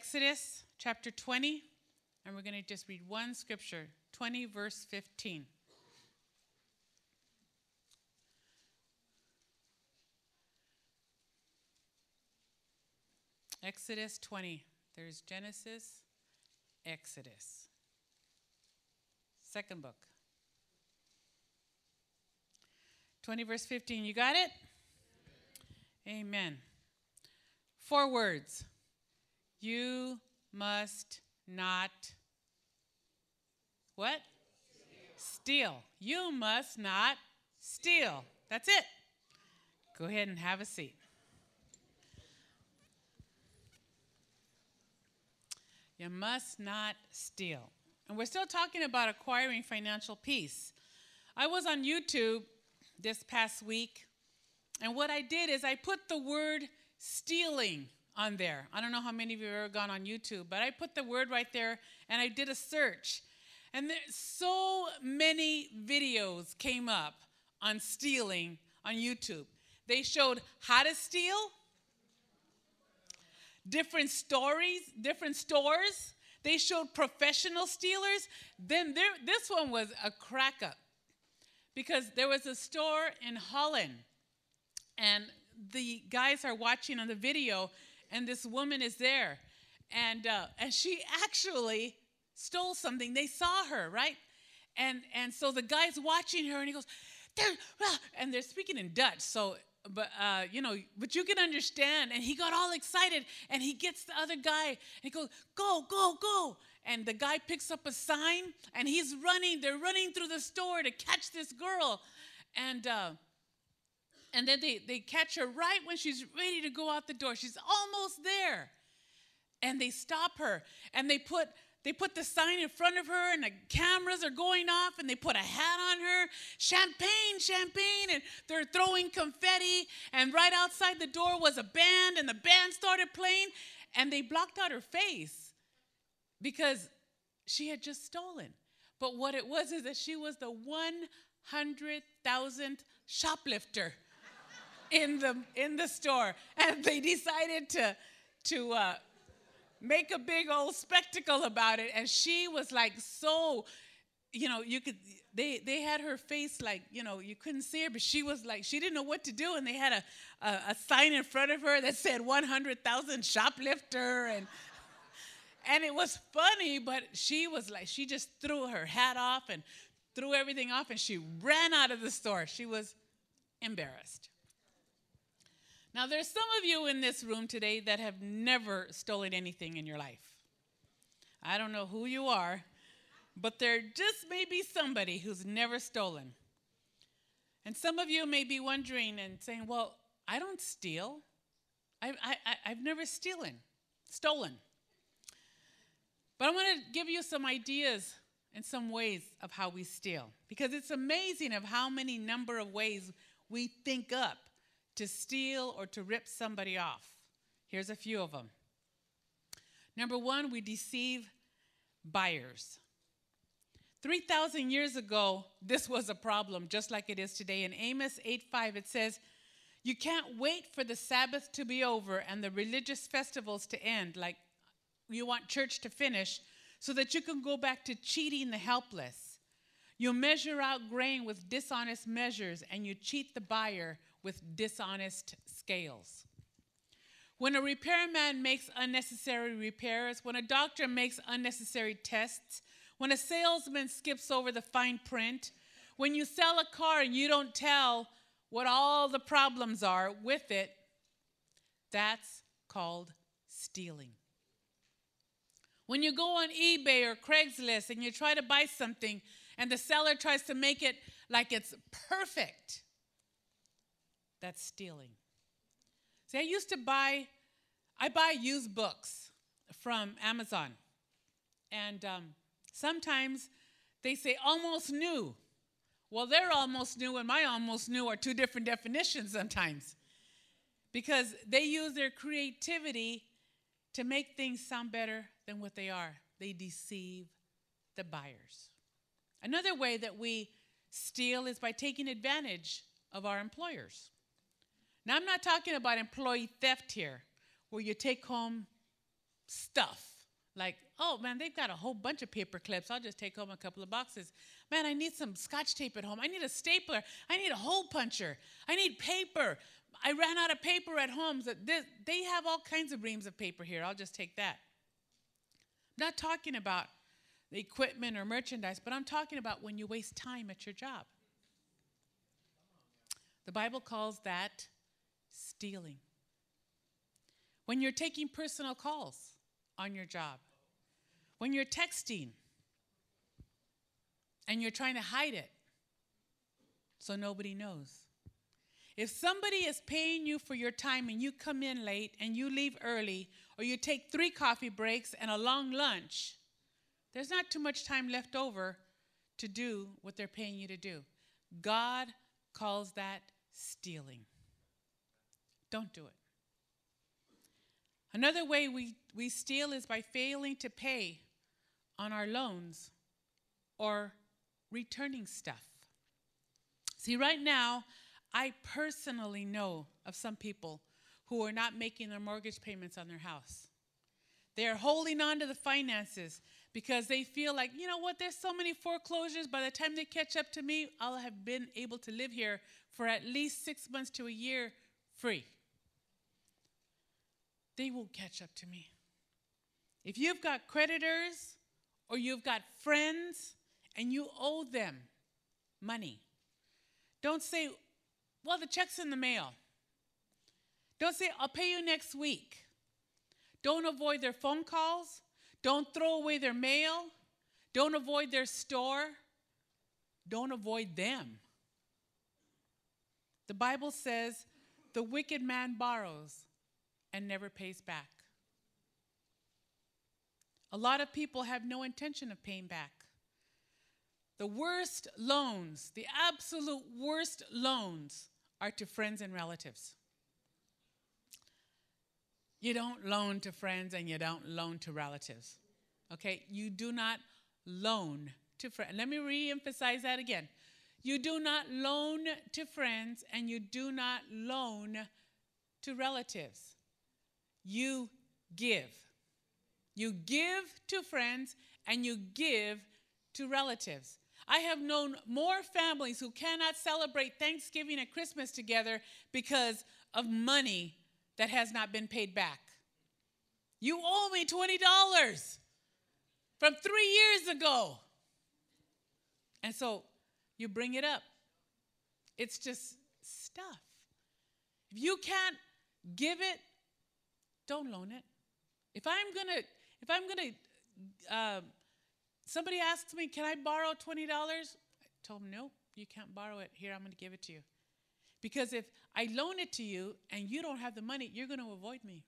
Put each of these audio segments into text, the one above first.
Exodus chapter 20, and we're going to just read one scripture 20, verse 15. Exodus 20. There's Genesis, Exodus. Second book. 20, verse 15. You got it? Amen. Four words. You must not what? Steal. You must not steal. That's it. Go ahead and have a seat. You must not steal. And we're still talking about acquiring financial peace. I was on YouTube this past week, and what I did is I put the word stealing on there. I don't know how many of you have ever gone on YouTube, but I put the word right there and I did a search. And there, so many videos came up on stealing on YouTube. They showed how to steal, different stories, different stores. They showed professional stealers. Then there, this one was a crack up because there was a store in Holland, and the guys are watching on the video, and this woman is there, and uh, and she actually stole something. They saw her right, and and so the guy's watching her, and he goes, and they're speaking in Dutch, so but uh, you know, but you can understand. And he got all excited, and he gets the other guy, and he goes, "Go, go, go!" And the guy picks up a sign, and he's running. They're running through the store to catch this girl, and uh, and then they they catch her right when she's ready to go out the door. She's almost there, and they stop her, and they put they put the sign in front of her, and the cameras are going off, and they put a hat on her champagne, champagne, and they're throwing confetti. And right outside the door was a band, and the band started playing, and they blocked out her face because she had just stolen. But what it was is that she was the 100,000th shoplifter in the in the store, and they decided to to uh, make a big old spectacle about it. And she was like so, you know, you could they they had her face like you know you couldn't see her, but she was like she didn't know what to do, and they had a a, a sign in front of her that said 100,000 shoplifter and. And it was funny, but she was like, she just threw her hat off and threw everything off and she ran out of the store. She was embarrassed. Now, there's some of you in this room today that have never stolen anything in your life. I don't know who you are, but there just may be somebody who's never stolen. And some of you may be wondering and saying, Well, I don't steal. I, I've never stolen, stolen. But I want to give you some ideas and some ways of how we steal because it's amazing of how many number of ways we think up to steal or to rip somebody off. Here's a few of them. Number one, we deceive buyers. 3,000 years ago, this was a problem, just like it is today. In Amos 8:5, it says, You can't wait for the Sabbath to be over and the religious festivals to end, like you want church to finish, so that you can go back to cheating the helpless. You measure out grain with dishonest measures and you cheat the buyer with dishonest scales. When a repairman makes unnecessary repairs, when a doctor makes unnecessary tests, when a salesman skips over the fine print, when you sell a car and you don't tell what all the problems are with it, that's called stealing. When you go on eBay or Craigslist and you try to buy something and the seller tries to make it like it's perfect, that's stealing. See, I used to buy, I buy used books from Amazon. And um, sometimes they say almost new. Well, they're almost new and my almost new are two different definitions sometimes. Because they use their creativity to make things sound better than what they are. They deceive the buyers. Another way that we steal is by taking advantage of our employers. Now, I'm not talking about employee theft here, where you take home stuff. Like, oh man, they've got a whole bunch of paper clips. I'll just take home a couple of boxes. Man, I need some scotch tape at home. I need a stapler. I need a hole puncher. I need paper. I ran out of paper at home. So they have all kinds of reams of paper here. I'll just take that. I'm not talking about the equipment or merchandise, but I'm talking about when you waste time at your job. The Bible calls that stealing. When you're taking personal calls on your job, when you're texting and you're trying to hide it so nobody knows. If somebody is paying you for your time and you come in late and you leave early, or you take three coffee breaks and a long lunch, there's not too much time left over to do what they're paying you to do. God calls that stealing. Don't do it. Another way we, we steal is by failing to pay on our loans or returning stuff. See, right now, I personally know of some people who are not making their mortgage payments on their house. They are holding on to the finances because they feel like, you know what, there's so many foreclosures. By the time they catch up to me, I'll have been able to live here for at least six months to a year free. They won't catch up to me. If you've got creditors or you've got friends and you owe them money, don't say, well, the check's in the mail. Don't say, I'll pay you next week. Don't avoid their phone calls. Don't throw away their mail. Don't avoid their store. Don't avoid them. The Bible says the wicked man borrows and never pays back. A lot of people have no intention of paying back. The worst loans, the absolute worst loans, are to friends and relatives. You don't loan to friends and you don't loan to relatives. Okay? You do not loan to friends. Let me re emphasize that again. You do not loan to friends and you do not loan to relatives. You give. You give to friends and you give to relatives. I have known more families who cannot celebrate Thanksgiving and Christmas together because of money that has not been paid back. You owe me $20 from three years ago. And so you bring it up. It's just stuff. If you can't give it, don't loan it. If I'm gonna, if I'm gonna uh, Somebody asked me, Can I borrow $20? I told them, No, you can't borrow it. Here, I'm to give it to you. Because if I loan it to you and you don't have the money, you're to avoid me.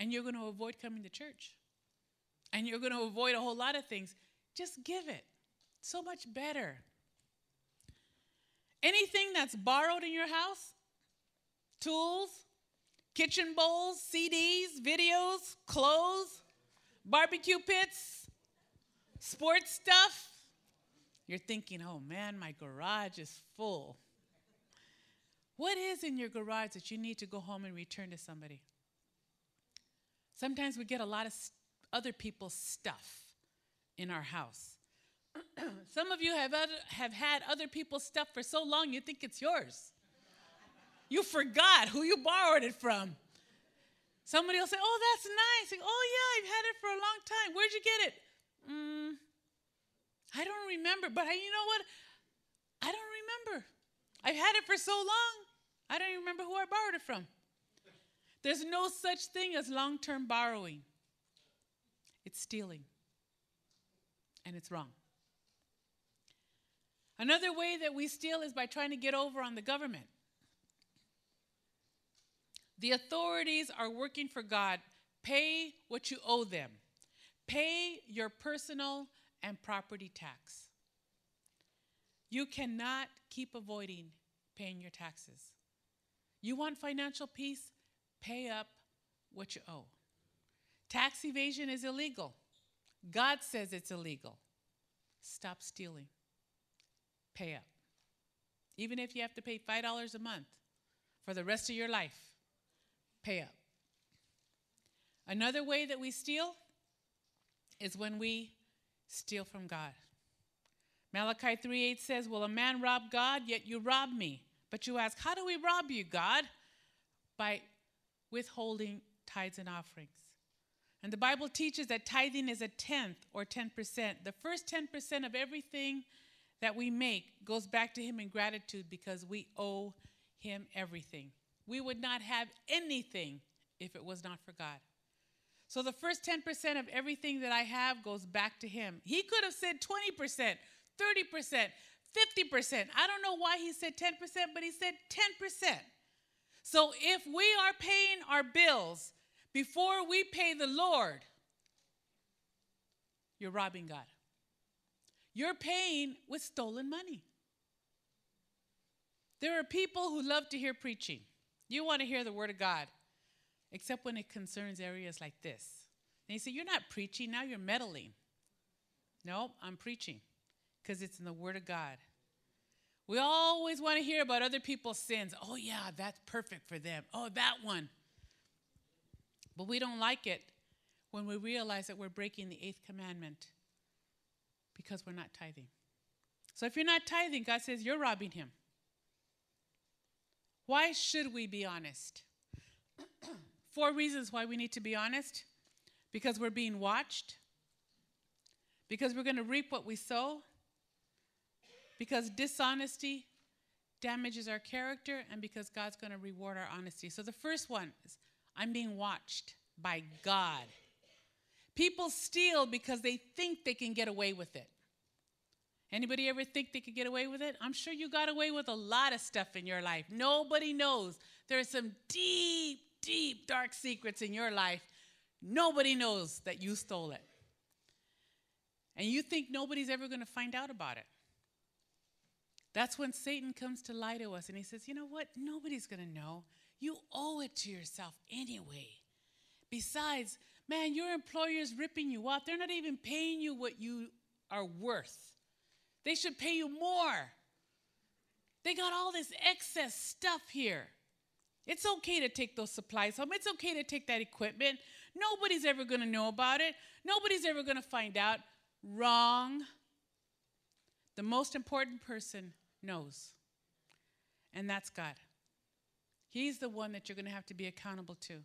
And you're to avoid coming to church. And you're to avoid a whole lot of things. Just give it. So much better. Anything that's borrowed in your house, tools, kitchen bowls, CDs, videos, clothes, barbecue pits, sports stuff, you're thinking, oh man, my garage is full. What is in your garage that you need to go home and return to somebody? Sometimes we get a lot of other people's stuff in our house. Some of you have, other, have had other people's stuff for so long you think it's yours. You forgot who you borrowed it from. Somebody will say, Oh, that's nice. oh, yeah, I've had it for a long time. Where'd you get it? Mm, I don't remember, but I, you know what? I don't remember. I've had it for so long, I don't even remember who I borrowed it from. There's no such thing as long term borrowing, it's stealing, and it's wrong. Another way that we steal is by trying to get over on the government. The authorities are working for God. Pay what you owe them. Pay your personal and property tax. You cannot keep avoiding paying your taxes. You want financial peace? Pay up what you owe. Tax evasion is illegal. God says it's illegal. Stop stealing. Pay up. Even if you have to pay $5 a month for the rest of your life, pay up. Another way that we steal is when we steal from God. Malachi 3:8 says, Will a man rob God? Yet you rob me. But you ask, How do we rob you, God? By withholding tithes and offerings. And the Bible teaches that tithing is a tenth or 10%. The first 10% of everything that we make goes back to Him in gratitude because we owe Him everything. We would not have anything if it was not for God. So the first 10% of everything that I have goes back to Him. He could have said 20%, 30%, 50%. I don't know why He said 10%, but He said 10%. So if we are paying our bills before we pay the Lord, you're robbing God. You're paying with stolen money. There are people who love to hear preaching. You want to hear the word of God, except when it concerns areas like this. And you say, You're not preaching, now you're meddling. No, I'm preaching because it's in the word of God. We always want to hear about other people's sins. Oh, yeah, that's perfect for them. Oh, that one. But we don't like it when we realize that we're breaking the eighth commandment because we're not tithing. So if you're not tithing, God says you're robbing Him. Why should we be honest? Four reasons why we need to be honest because we're being watched, because we're going to reap what we sow, because dishonesty damages our character, and because God's going to reward our honesty. So the first one is I'm being watched by God. People steal because they think they can get away with it. Anybody ever think they could get away with it? I'm sure you got away with a lot of stuff in your life. Nobody knows. There are some deep, deep, dark secrets in your life. Nobody knows that you stole it. And you think nobody's ever going to find out about it. That's when Satan comes to lie to us and he says, You know what? Nobody's going to know. You owe it to yourself anyway. Besides, man, your employer's ripping you off. They're not even paying you what you are worth. They should pay you more. They got all this excess stuff here. It's okay to take those supplies home. It's okay to take that equipment. Nobody's ever going to know about it. Nobody's ever going to find out. Wrong. The most important person knows, and that's God. He's the one that you're going to have to be accountable to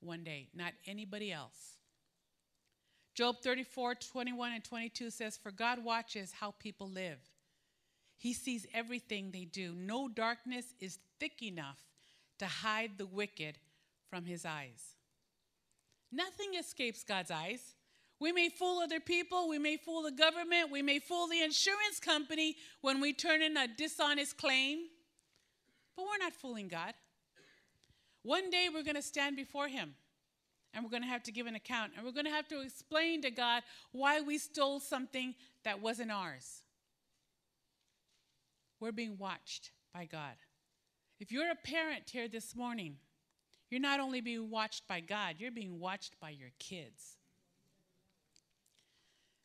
one day, not anybody else. Job 34, 21 and 22 says, For God watches how people live. He sees everything they do. No darkness is thick enough to hide the wicked from his eyes. Nothing escapes God's eyes. We may fool other people, we may fool the government, we may fool the insurance company when we turn in a dishonest claim, but we're not fooling God. One day we're going to stand before Him and we're going to have to give an account and we're going to have to explain to God why we stole something that wasn't ours. We're being watched by God. If you're a parent here this morning, you're not only being watched by God, you're being watched by your kids.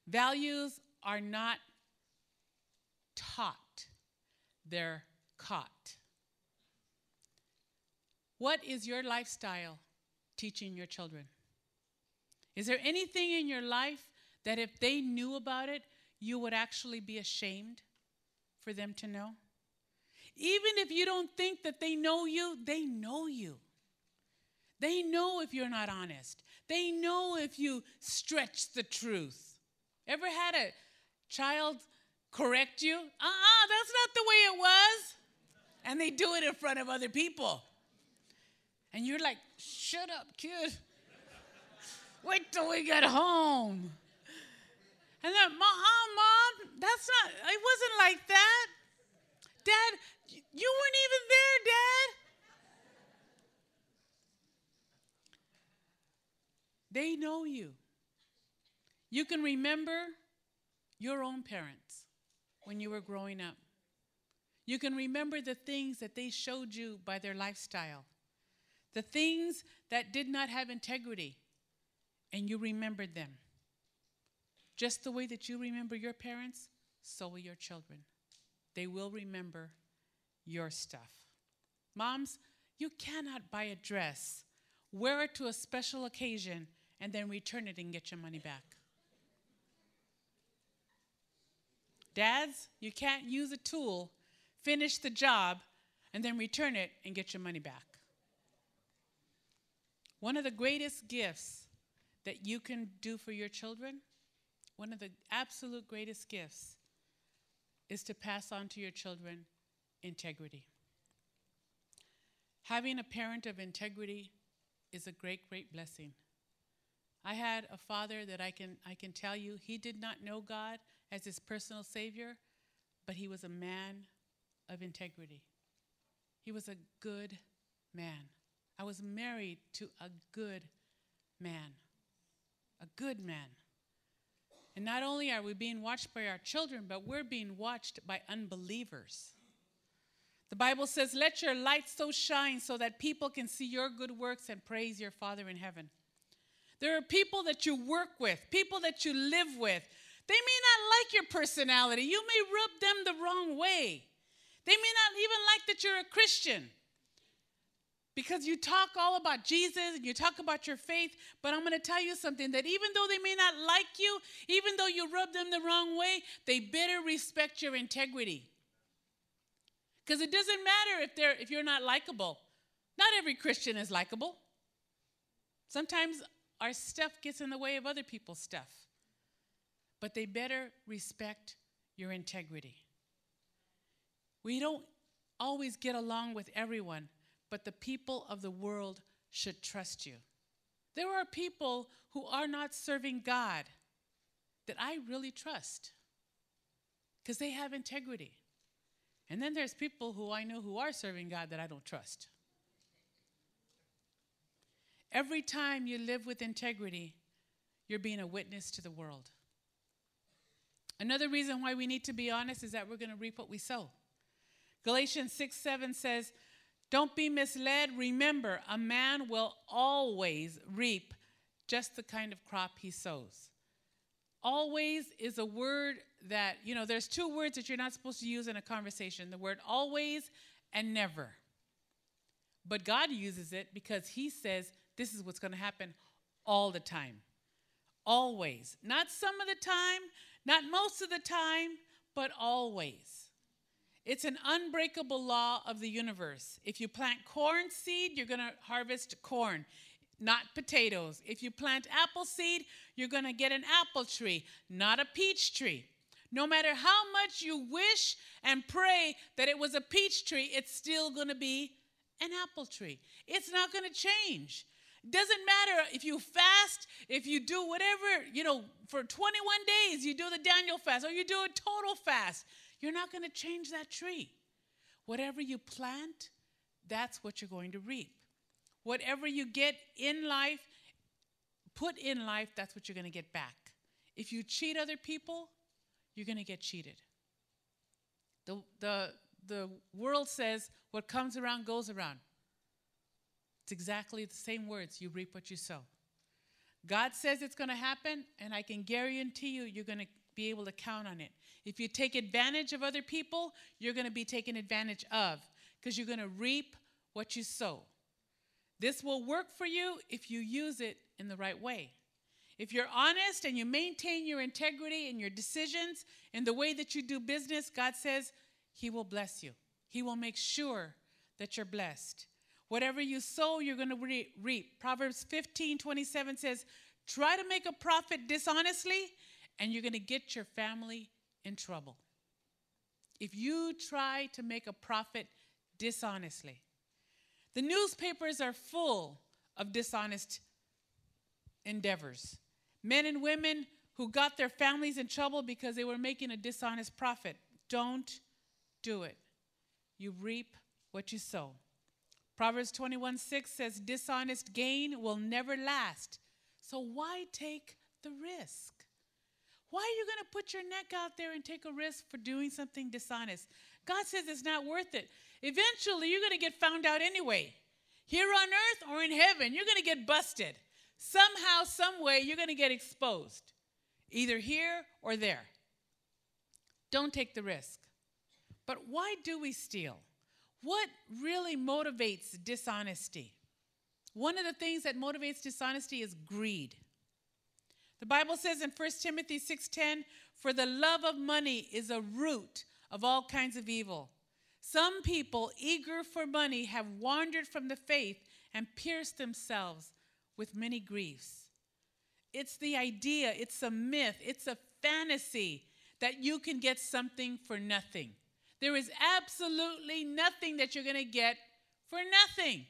Values are not taught, they're caught. What is your lifestyle teaching your children? Is there anything in your life that if they knew about it, you would actually be ashamed for them to know? Even if you don't think that they know you, they know you. They know if you're not honest. They know if you stretch the truth. Ever had a child correct you? Uh uh-uh, uh, that's not the way it was. And they do it in front of other people. And you're like, shut up, kid. Wait till we get home. And then, mom, uh, mom, that's not, it wasn't like that. Dad, you weren't even there, Dad. They know you. You can remember your own parents when you were growing up. You can remember the things that they showed you by their lifestyle, the things that did not have integrity, and you remembered them. Just the way that you remember your parents, so will your children. They will remember your stuff. Moms, you cannot buy a dress, wear it to a special occasion, and then return it and get your money back. Dads, you can't use a tool, finish the job, and then return it and get your money back. One of the greatest gifts that you can do for your children, one of the absolute greatest gifts, is to pass on to your children integrity. Having a parent of integrity is a great, great blessing. I had a father that I can, I can tell you, he did not know God as his personal Savior, but he was a man of integrity. He was a good man. I was married to a good man. A good man. And not only are we being watched by our children, but we're being watched by unbelievers. The Bible says, Let your light so shine so that people can see your good works and praise your Father in heaven. There are people that you work with, people that you live with. They may not like your personality. You may rub them the wrong way. They may not even like that you're a Christian because you talk all about Jesus and you talk about your faith, but I'm going to tell you something that even though they may not like you, even though you rub them the wrong way, they better respect your integrity. Because it doesn't matter if they're if you're not likable. Not every Christian is likable. Sometimes our stuff gets in the way of other people's stuff. But they better respect your integrity. We don't always get along with everyone, but the people of the world should trust you. There are people who are not serving God that I really trust because they have integrity. And then there's people who I know who are serving God that I don't trust. Every time you live with integrity, you're being a witness to the world. Another reason why we need to be honest is that we're going to reap what we sow. Galatians 6 7 says, Don't be misled. Remember, a man will always reap just the kind of crop he sows. Always is a word that, you know, there's two words that you're not supposed to use in a conversation the word always and never. But God uses it because He says this is what's going to happen all the time. Always. Not some of the time, not most of the time, but always. It's an unbreakable law of the universe. If you plant corn seed, you're going to harvest corn, not potatoes. If you plant apple seed, you're going to get an apple tree, not a peach tree. No matter how much you wish and pray that it was a peach tree, it's still going to be an apple tree. It's not going to change. It doesn't matter if you fast, if you do whatever, you know, for 21 days, you do the Daniel fast or you do a total fast. You're not going to change that tree. Whatever you plant, that's what you're going to reap. Whatever you get in life, put in life, that's what you're going to get back. If you cheat other people, you're going to get cheated. The, the, the world says what comes around goes around. It's exactly the same words you reap what you sow. God says it's going to happen, and I can guarantee you, you're going to be able to count on it. If you take advantage of other people, you're going to be taken advantage of because you're going to reap what you sow. This will work for you if you use it in the right way. If you're honest and you maintain your integrity in your decisions and the way that you do business, God says He will bless you. He will make sure that you're blessed. Whatever you sow, you're going to re- reap. Proverbs 15 27 says, Try to make a profit dishonestly, and you're going to get your family in trouble. If you try to make a profit dishonestly, the newspapers are full of dishonest endeavors. Men and women who got their families in trouble because they were making a dishonest profit. Don't do it. You reap what you sow. Proverbs 21 6 says, Dishonest gain will never last. So why take the risk? Why are you going to put your neck out there and take a risk for doing something dishonest? God says it's not worth it. Eventually, you're going to get found out anyway. Here on earth or in heaven, you're going to get busted. Somehow, some way, you're going to get exposed, either here or there. Don't take the risk. But why do we steal? What really motivates dishonesty? One of the things that motivates dishonesty is greed. The Bible says in 1 Timothy 6:10, "For the love of money is a root of all kinds of evil." Some people eager for money have wandered from the faith and pierced themselves with many griefs. It's the idea, it's a myth, it's a fantasy that you can get something for nothing. There is absolutely nothing that you're going to get for nothing.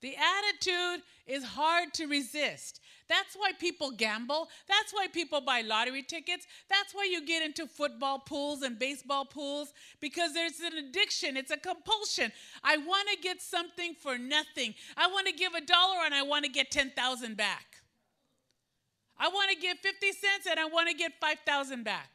The attitude is hard to resist. That's why people gamble. That's why people buy lottery tickets. That's why you get into football pools and baseball pools because there's an addiction. It's a compulsion. I want to get something for nothing. I want to give a dollar and I want to get 10,000 back. I want to give 50 cents and I want to get 5,000 back.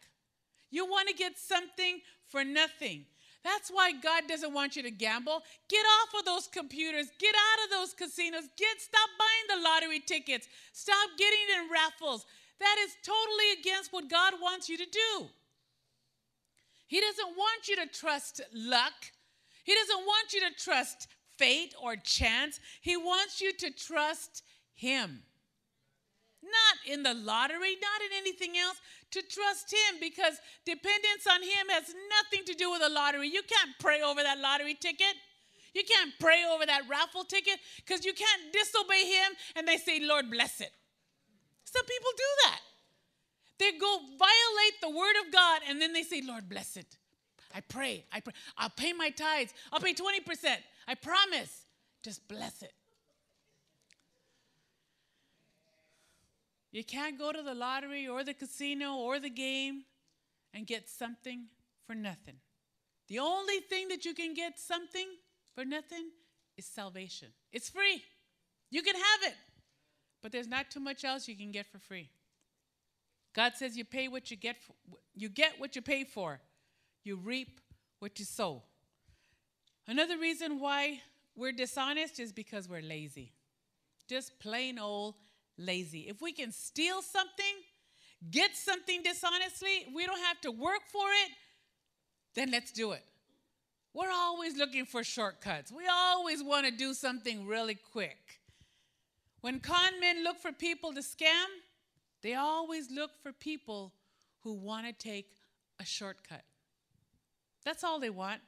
You want to get something for nothing. That's why God doesn't want you to gamble. Get off of those computers. Get out of those casinos. Get stop buying the lottery tickets. Stop getting in raffles. That is totally against what God wants you to do. He doesn't want you to trust luck. He doesn't want you to trust fate or chance. He wants you to trust him. Not in the lottery, not in anything else to trust Him because dependence on Him has nothing to do with a lottery. You can't pray over that lottery ticket. You can't pray over that raffle ticket because you can't disobey Him and they say, Lord, bless it. Some people do that. They go violate the word of God and then they say, Lord, bless it. I pray. I pray. I'll pay my tithes. I'll pay 20%. I promise. Just bless it. You can't go to the lottery or the casino or the game and get something for nothing. The only thing that you can get something for nothing is salvation. It's free. You can have it, but there's not too much else you can get for free. God says you pay what you get for, you get what you pay for. You reap what you sow. Another reason why we're dishonest is because we're lazy. Just plain old lazy. If we can steal something, get something dishonestly, we don't have to work for it, then let's do it. We're always looking for shortcuts. We always want to do something really quick. When con men look for people to scam, they always look for people who want to take a shortcut. That's all they want.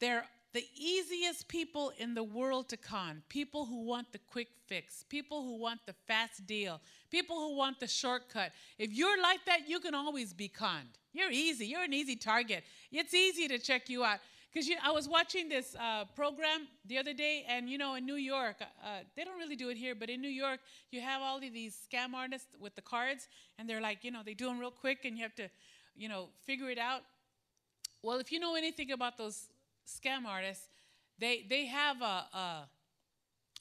They're the easiest people in the world to con people who want the quick fix, people who want the fast deal, people who want the shortcut. If you're like that, you can always be conned. You're easy, you're an easy target. It's easy to check you out. Because I was watching this uh, program the other day, and you know, in New York, uh, they don't really do it here, but in New York, you have all of these scam artists with the cards, and they're like, you know, they do them real quick, and you have to, you know, figure it out. Well, if you know anything about those scam artists, they, they have a, a,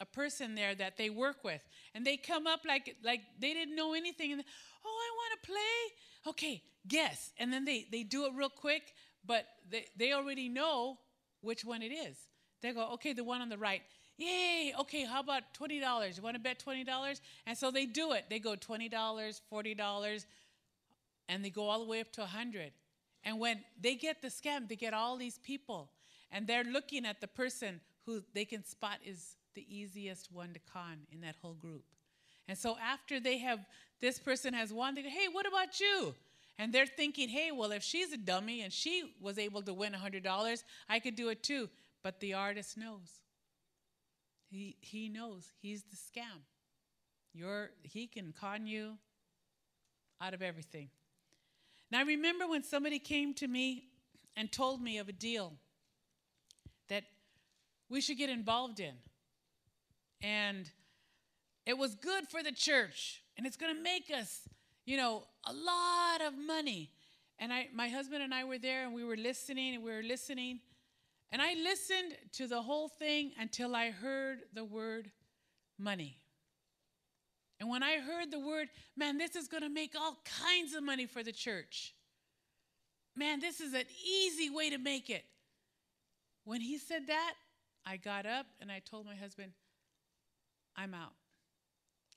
a person there that they work with, and they come up like, like they didn't know anything. And, oh, I want to play. Okay, guess. And then they, they do it real quick, but they, they already know which one it is. They go, okay, the one on the right. Yay, okay, how about $20? You want to bet $20? And so they do it. They go $20, $40, and they go all the way up to 100 And when they get the scam, they get all these people and they're looking at the person who they can spot is the easiest one to con in that whole group. And so after they have, this person has won, they go, hey, what about you? And they're thinking, hey, well, if she's a dummy and she was able to win $100, I could do it too. But the artist knows. He, he knows he's the scam. You're, he can con you out of everything. Now, I remember when somebody came to me and told me of a deal we should get involved in. And it was good for the church, and it's going to make us, you know, a lot of money. And I, my husband and I were there, and we were listening, and we were listening. And I listened to the whole thing until I heard the word money. And when I heard the word, man, this is going to make all kinds of money for the church. Man, this is an easy way to make it. When he said that, I got up and I told my husband, I'm out.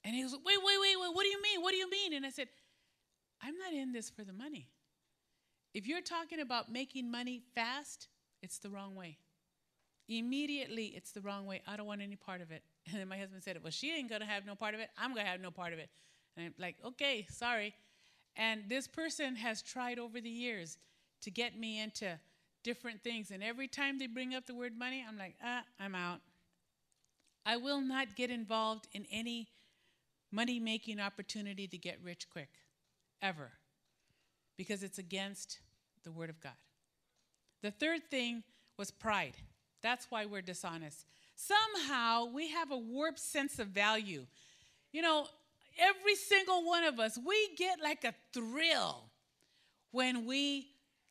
And he was, wait, wait, wait, wait, what do you mean? What do you mean? And I said, I'm not in this for the money. If you're talking about making money fast, it's the wrong way. Immediately, it's the wrong way. I don't want any part of it. And then my husband said, Well, she ain't going to have no part of it. I'm going to have no part of it. And I'm like, okay, sorry. And this person has tried over the years to get me into different things. And every time they bring up the word money, I'm like, ah, I'm out. I will not get involved in any money making opportunity to get rich quick, ever, because it's against the Word of God. The third thing was pride. That's why we're dishonest. Somehow we have a warped sense of value. You know, every single one of us, we get like a thrill when we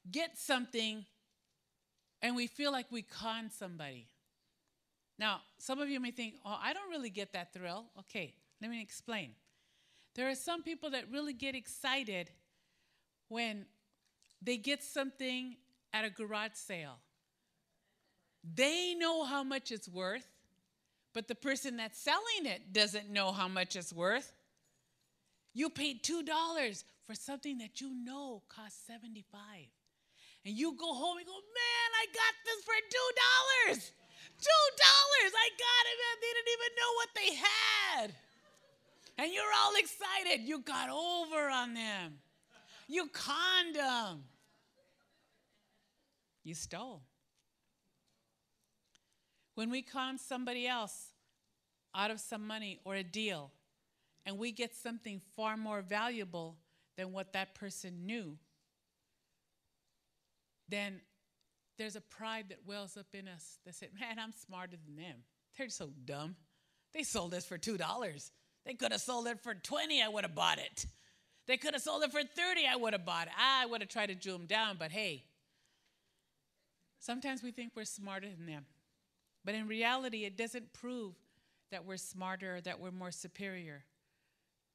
get something and we feel like we con somebody. Now, some of you may think, oh, I don't really get that thrill. Okay, let me explain. There are some people that really get excited when they get something at a garage sale. They know how much it's worth, but the person that's selling it doesn't know how much it's worth. You paid $2 for something that you know costs 75 and you go home and go, man, I got this for two dollars. Two dollars. I got it, man. They didn't even know what they had. And you're all excited. You got over on them. You conned them. You stole. When we con somebody else out of some money or a deal, and we get something far more valuable than what that person knew, then there's a pride that wells up in us that said, Man, I'm smarter than them. They're so dumb. They sold this for $2. They could have sold it for 20, I would have bought it. They could have sold it for 30, I would have bought it. I would have tried to jew them down, but hey, sometimes we think we're smarter than them. But in reality, it doesn't prove that we're smarter or that we're more superior.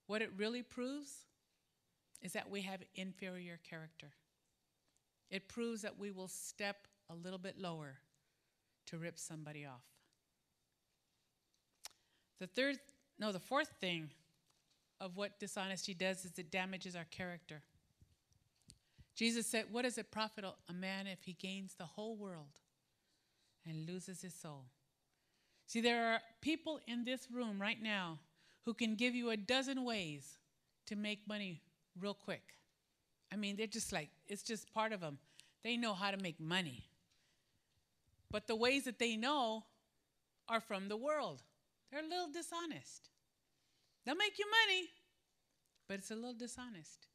What it really proves is that we have inferior character. It proves that we will step a little bit lower to rip somebody off. The third, no, the fourth thing of what dishonesty does is it damages our character. Jesus said, What does it profit a man if he gains the whole world and loses his soul? See, there are people in this room right now who can give you a dozen ways to make money real quick. I mean, they're just like, it's just part of them. They know how to make money. But the ways that they know are from the world. They're a little dishonest. They'll make you money, but it's a little dishonest.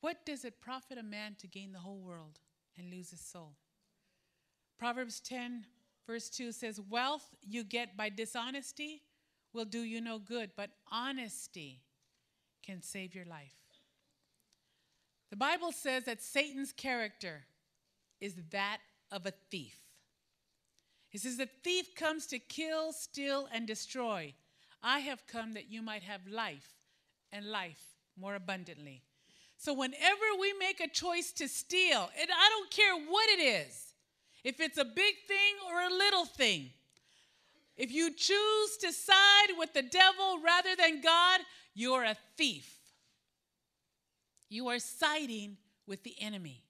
What does it profit a man to gain the whole world and lose his soul? Proverbs 10, verse 2 says, Wealth you get by dishonesty will do you no good, but honesty can save your life. The Bible says that Satan's character is that of a thief. He says, The thief comes to kill, steal, and destroy. I have come that you might have life and life more abundantly. So, whenever we make a choice to steal, and I don't care what it is, if it's a big thing or a little thing, if you choose to side with the devil rather than God, you're a thief you are siding with the enemy.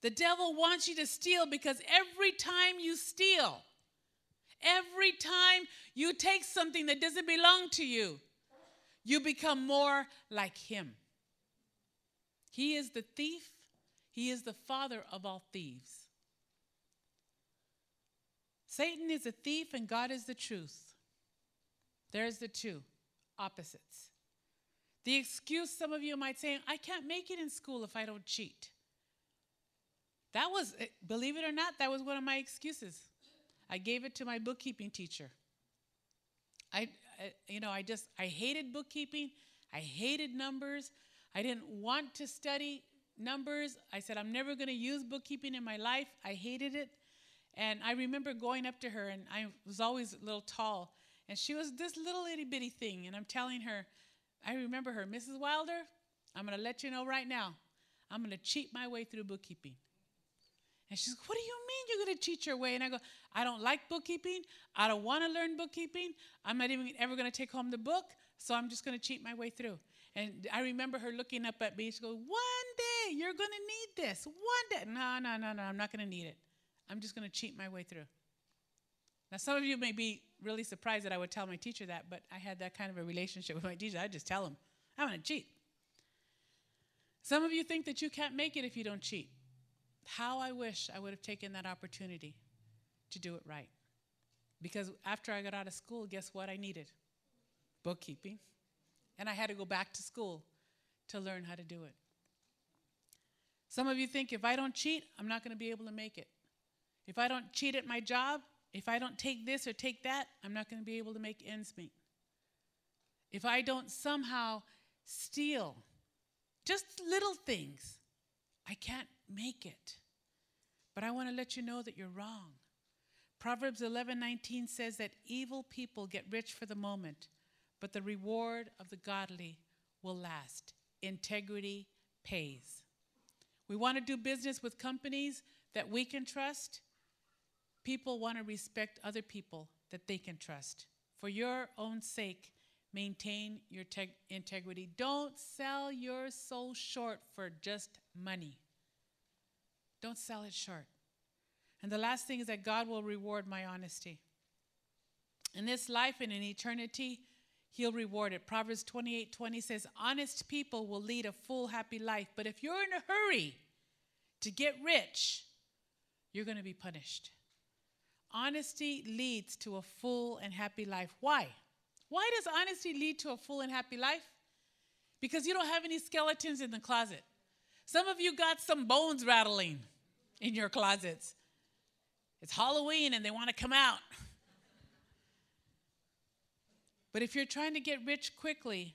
The devil wants you to steal because every time you steal, every time you take something that doesn't belong to you, you become more like him. He is the thief, he is the father of all thieves. Satan is a thief and God is the truth. There's the two opposites. The excuse some of you might say, I can't make it in school if I don't cheat. That was, eh, believe it or not, that was one of my excuses. I gave it to my bookkeeping teacher. I, I, you know, I just, I hated bookkeeping. I hated numbers. I didn't want to study numbers. I said, I'm never going to use bookkeeping in my life. I hated it. And I remember going up to her, and I was always a little tall. And she was this little itty bitty thing. And I'm telling her, I remember her, Mrs. Wilder, I'm going to let you know right now, I'm going to cheat my way through bookkeeping. And she's like, What do you mean you're going to cheat your way? And I go, I don't like bookkeeping. I don't want to learn bookkeeping. I'm not even ever going to take home the book. So I'm just going to cheat my way through. And I remember her looking up at me. She goes, One day you're going to need this. One day. No, no, no, no. I'm not going to need it. I'm just going to cheat my way through. Now, some of you may be really surprised that I would tell my teacher that, but I had that kind of a relationship with my teacher. I'd just tell him, I'm going to cheat. Some of you think that you can't make it if you don't cheat. How I wish I would have taken that opportunity to do it right. Because after I got out of school, guess what I needed? Bookkeeping. And I had to go back to school to learn how to do it. Some of you think if I don't cheat, I'm not going to be able to make it. If I don't cheat at my job, if I don't take this or take that, I'm not going to be able to make ends meet. If I don't somehow steal just little things, I can't make it. But I want to let you know that you're wrong. Proverbs 11:19 says that evil people get rich for the moment, but the reward of the godly will last. Integrity pays. We want to do business with companies that we can trust. People want to respect other people that they can trust. For your own sake, maintain your te- integrity. Don't sell your soul short for just money. Don't sell it short. And the last thing is that God will reward my honesty. In this life and in eternity, He'll reward it. Proverbs 28 20 says, Honest people will lead a full, happy life. But if you're in a hurry to get rich, you're going to be punished. Honesty leads to a full and happy life. Why? Why does honesty lead to a full and happy life? Because you don't have any skeletons in the closet. Some of you got some bones rattling in your closets. It's Halloween and they want to come out. But if you're trying to get rich quickly,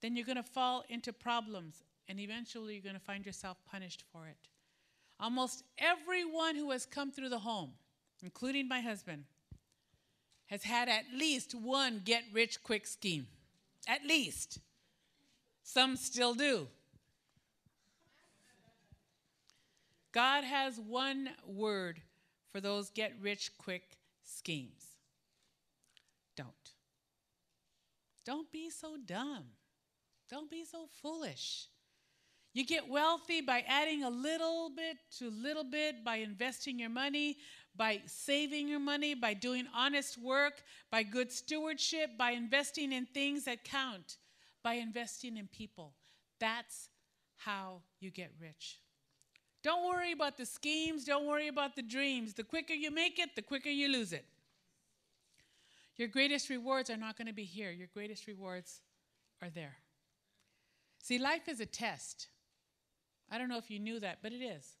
then you're going to fall into problems and eventually you're going to find yourself punished for it. Almost everyone who has come through the home, including my husband, has had at least one get rich quick scheme. At least. Some still do. God has one word for those get rich quick schemes don't. Don't be so dumb. Don't be so foolish. You get wealthy by adding a little bit to little bit, by investing your money, by saving your money, by doing honest work, by good stewardship, by investing in things that count, by investing in people. That's how you get rich. Don't worry about the schemes, don't worry about the dreams. The quicker you make it, the quicker you lose it. Your greatest rewards are not going to be here, your greatest rewards are there. See, life is a test. I don't know if you knew that, but it is.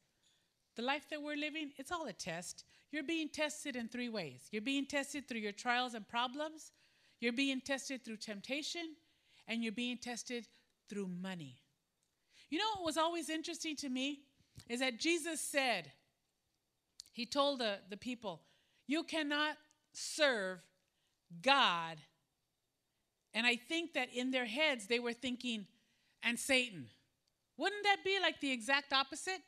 The life that we're living, it's all a test. You're being tested in three ways. You're being tested through your trials and problems, you're being tested through temptation, and you're being tested through money. You know what was always interesting to me is that Jesus said, He told the, the people, You cannot serve God. And I think that in their heads they were thinking, and Satan. Wouldn't that be like the exact opposite?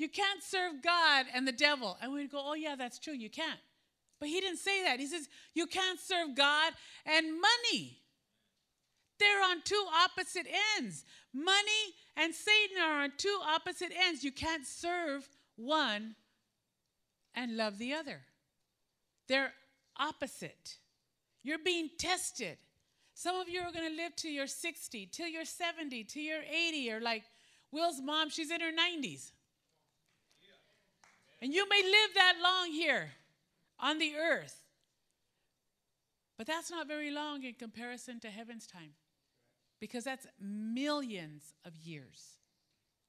You can't serve God and the devil. And we'd go, oh, yeah, that's true, you can't. But he didn't say that. He says, you can't serve God and money. They're on two opposite ends. Money and Satan are on two opposite ends. You can't serve one and love the other. They're opposite. You're being tested. Some of you are going to live to your 60, till you're 70, till you're 80, or like Will's mom, she's in her 90s. And you may live that long here on the earth. But that's not very long in comparison to heaven's time. Because that's millions of years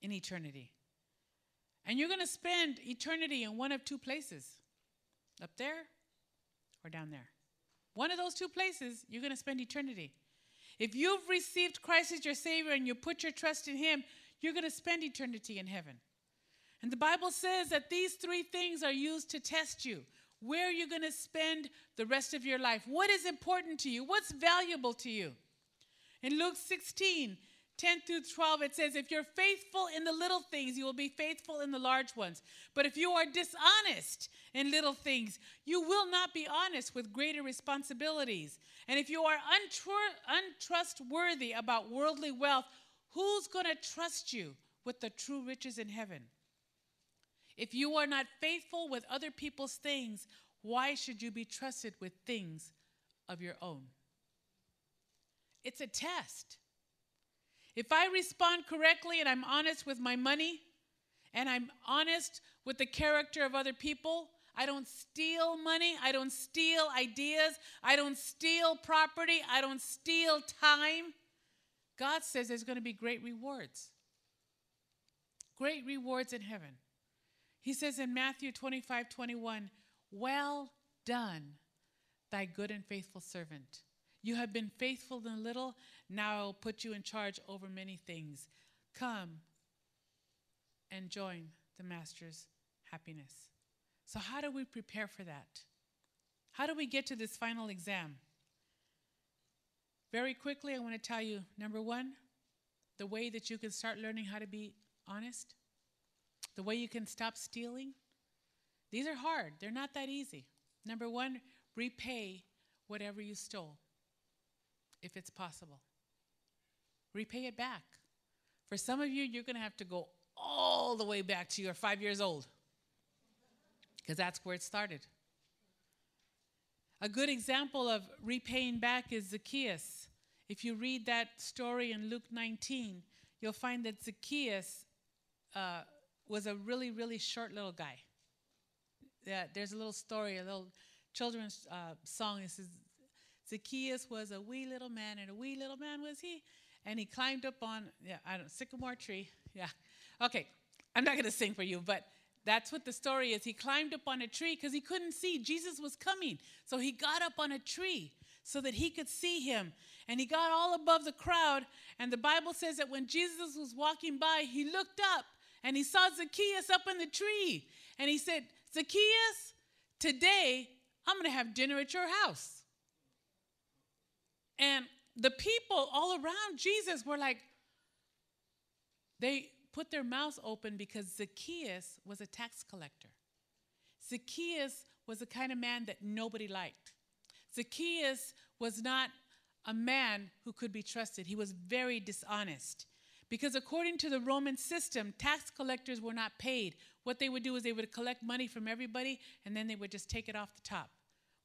in eternity. And you're going to spend eternity in one of two places up there or down there. One of those two places, you're going to spend eternity. If you've received Christ as your Savior and you put your trust in Him, you're going to spend eternity in heaven. And the Bible says that these three things are used to test you. Where are you going to spend the rest of your life? What is important to you? What's valuable to you? In Luke 16, 10 through 12, it says, If you're faithful in the little things, you will be faithful in the large ones. But if you are dishonest in little things, you will not be honest with greater responsibilities. And if you are untrustworthy about worldly wealth, who's going to trust you with the true riches in heaven? If you are not faithful with other people's things, Why should you be trusted with things of your own? It's a test. If I respond correctly and I'm honest with my money and I'm honest with the character of other people, I don't steal money, I don't steal ideas, I don't steal property, I don't steal time. God says there's going to be great rewards. Great rewards in heaven. He says in Matthew 25 21, Well done, thy good and faithful servant. You have been faithful in little, now I will put you in charge over many things. Come and join the Master's happiness. So, how do we prepare for that? How do we get to this final exam? Very quickly, I want to tell you number one, the way that you can start learning how to be honest, the way you can stop stealing. These are hard, they're not that easy. Number one, repay whatever you stole, if it's possible. Repay it back. For some of you, you're going to have to go all the way back to your five years old, because that's where it started. A good example of repaying back is Zacchaeus. If you read that story in Luke 19, you'll find that Zacchaeus uh, was a really, really short little guy. Yeah, there's a little story, a little children's uh, song. It says, Zacchaeus was a wee little man, and a wee little man was he. And he climbed up on, yeah, I don't sycamore tree. Yeah. Okay, I'm not going to sing for you, but that's what the story is. He climbed up on a tree because he couldn't see. Jesus was coming. So he got up on a tree so that he could see him. And he got all above the crowd. And the Bible says that when Jesus was walking by, he looked up and he saw Zacchaeus up in the tree. And he said, Zacchaeus, today I'm going to have dinner at your house. And the people all around Jesus were like, they put their mouths open because Zacchaeus was a tax collector. Zacchaeus was the kind of man that nobody liked. Zacchaeus was not a man who could be trusted. He was very dishonest. Because according to the Roman system, tax collectors were not paid. What they would do is they would collect money from everybody and then they would just take it off the top.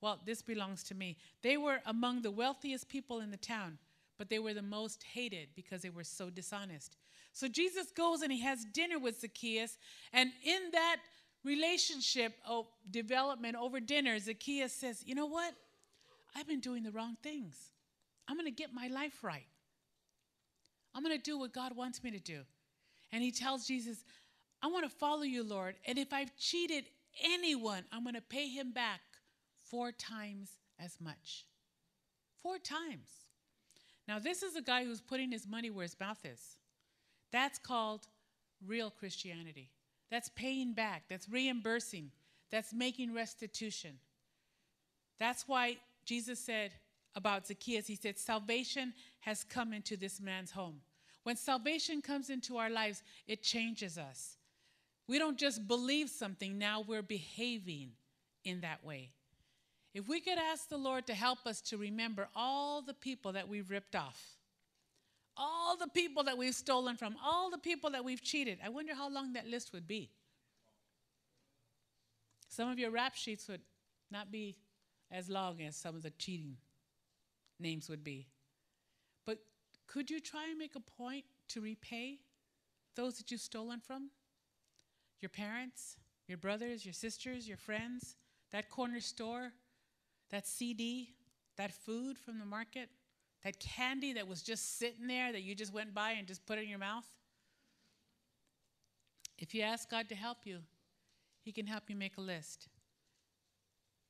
Well, this belongs to me. They were among the wealthiest people in the town, but they were the most hated because they were so dishonest. So Jesus goes and he has dinner with Zacchaeus, and in that relationship of development over dinner, Zacchaeus says, You know what? I've been doing the wrong things. I'm going to get my life right. I'm going to do what God wants me to do. And he tells Jesus, I want to follow you, Lord. And if I've cheated anyone, I'm going to pay him back four times as much. Four times. Now, this is a guy who's putting his money where his mouth is. That's called real Christianity. That's paying back, that's reimbursing, that's making restitution. That's why Jesus said about Zacchaeus, He said, Salvation has come into this man's home. When salvation comes into our lives, it changes us. We don't just believe something, now we're behaving in that way. If we could ask the Lord to help us to remember all the people that we've ripped off, all the people that we've stolen from, all the people that we've cheated, I wonder how long that list would be. Some of your rap sheets would not be as long as some of the cheating names would be. But could you try and make a point to repay those that you've stolen from? Your parents, your brothers, your sisters, your friends, that corner store, that CD, that food from the market, that candy that was just sitting there that you just went by and just put in your mouth? If you ask God to help you, He can help you make a list.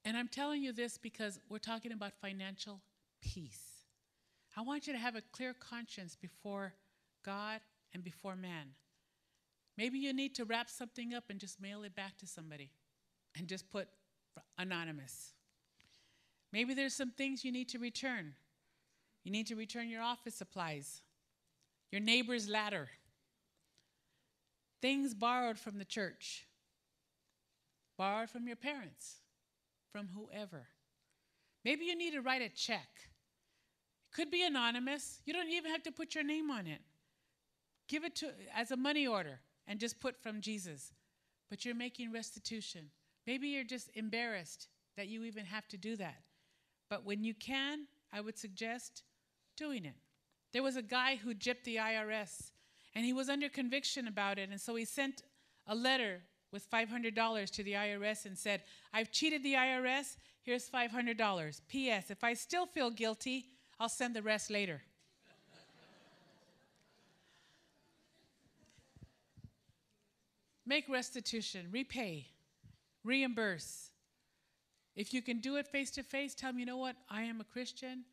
And I'm telling you this because we're talking about financial peace. I want you to have a clear conscience before God and before man. Maybe you need to wrap something up and just mail it back to somebody and just put anonymous. Maybe there's some things you need to return. You need to return your office supplies, your neighbor's ladder, things borrowed from the church, borrowed from your parents, from whoever. Maybe you need to write a check. Could be anonymous. You don't even have to put your name on it. Give it to as a money order and just put from Jesus. But you're making restitution. Maybe you're just embarrassed that you even have to do that. But when you can, I would suggest doing it. There was a guy who gypped the IRS and he was under conviction about it. And so he sent a letter with $500 to the IRS and said, I've cheated the IRS. Here's $500. P.S. If I still feel guilty, I'll send the rest later. Make restitution, repay, reimburse. If you can do it face to face, tell them, you know what? I am a Christian.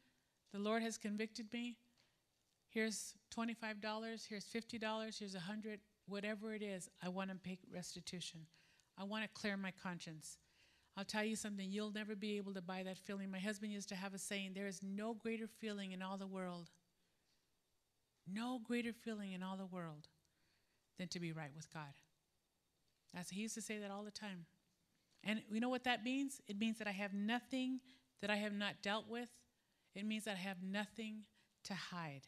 The Lord has convicted me. Here's $25, here's $50, here's 100 whatever it is, I want to pay restitution. I want to clear my conscience. I'll tell you something, you'll never be able to buy that feeling. My husband used to have a saying there is no greater feeling in all the world, no greater feeling in all the world than to be right with God. That's, he used to say that all the time. And you know what that means? It means that I have nothing that I have not dealt with. It means that I have nothing to hide.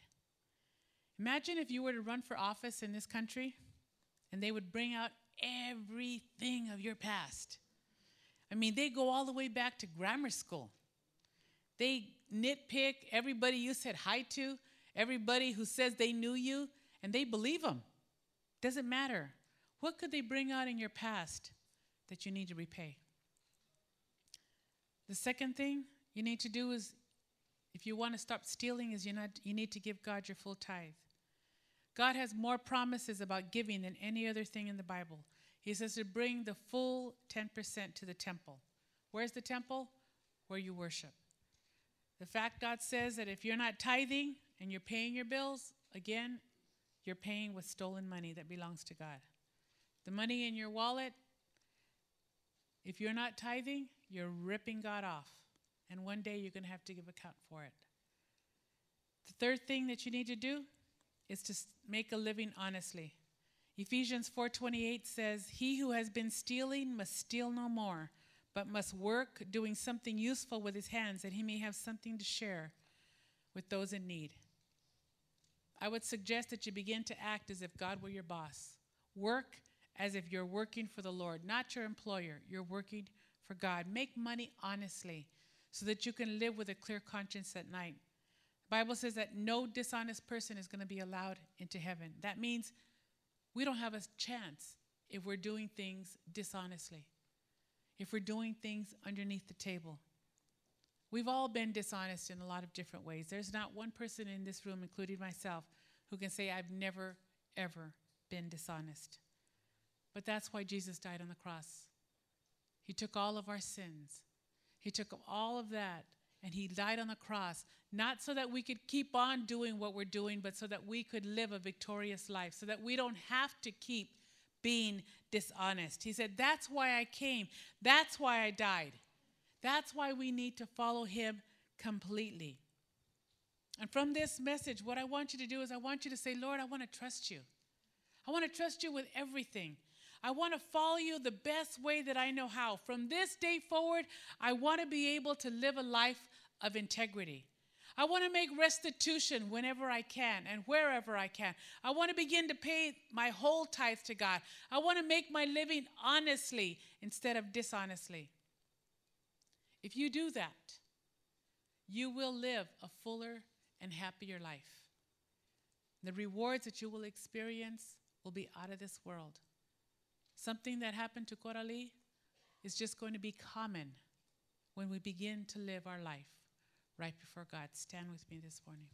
Imagine if you were to run for office in this country and they would bring out everything of your past. I mean, they go all the way back to grammar school. They nitpick everybody you said hi to, everybody who says they knew you, and they believe them. Doesn't matter. What could they bring out in your past that you need to repay? The second thing you need to do is if you want to stop stealing is you, not, you need to give God your full tithe. God has more promises about giving than any other thing in the Bible. He says to bring the full 10% to the temple. Where's the temple? Where you worship. The fact God says that if you're not tithing and you're paying your bills, again, you're paying with stolen money that belongs to God. The money in your wallet, if you're not tithing, you're ripping God off. And one day you're going to have to give account for it. The third thing that you need to do is to make a living honestly. Ephesians 4:28 says, "He who has been stealing must steal no more, but must work doing something useful with his hands that he may have something to share with those in need." I would suggest that you begin to act as if God were your boss. Work as if you're working for the Lord, not your employer. You're working for God. Make money honestly so that you can live with a clear conscience at night. The Bible says that no dishonest person is going to be allowed into heaven. That means we don't have a chance if we're doing things dishonestly, if we're doing things underneath the table. We've all been dishonest in a lot of different ways. There's not one person in this room, including myself, who can say, I've never, ever been dishonest. But that's why Jesus died on the cross. He took all of our sins, He took all of that and he died on the cross, not so that we could keep on doing what we're doing, but so that we could live a victorious life, so that we don't have to keep being dishonest. He said, That's why I came. That's why I died. That's why we need to follow him completely. And from this message, what I want you to do is I want you to say, Lord, I want to trust you. I want to trust you with everything. I want to follow you the best way that I know how. From this day forward, I want to be able to live a life of integrity. I want to make restitution whenever I can and wherever I can. I want to begin to pay my whole tithe to God. I want to make my living honestly instead of dishonestly. If you do that, you will live a fuller and happier life. The rewards that you will experience will be out of this world. Something that happened to Coralie is just going to be common when we begin to live our life right before God. Stand with me this morning.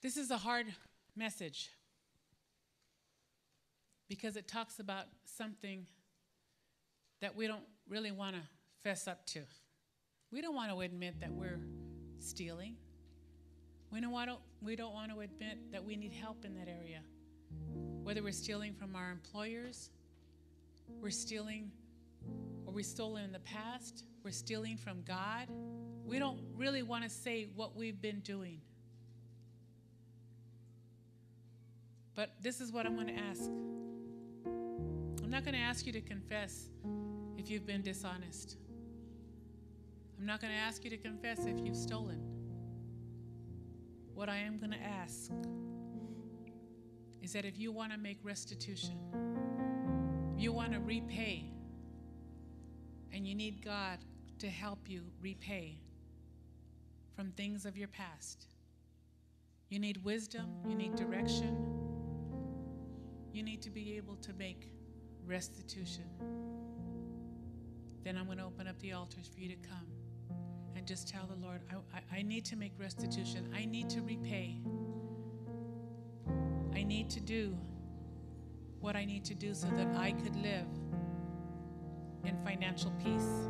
This is a hard message because it talks about something that we don't really want to fess up to. We don't want to admit that we're stealing. We don't, want to, we don't want to admit that we need help in that area. Whether we're stealing from our employers, we're stealing, or we stole in the past, we're stealing from God. We don't really want to say what we've been doing. But this is what I'm going to ask. I'm not going to ask you to confess if you've been dishonest. I'm not going to ask you to confess if you've stolen. what I am going to ask is that if you want to make restitution, you want to repay, and you need God to help you repay from things of your past. You need wisdom, you need direction, you need to be able to make restitution. Then I'm going to open up the altars for you to come and just tell the Lord, I, I, I need to make restitution, I need to repay. I need to do what I need to do so that I could live in financial peace.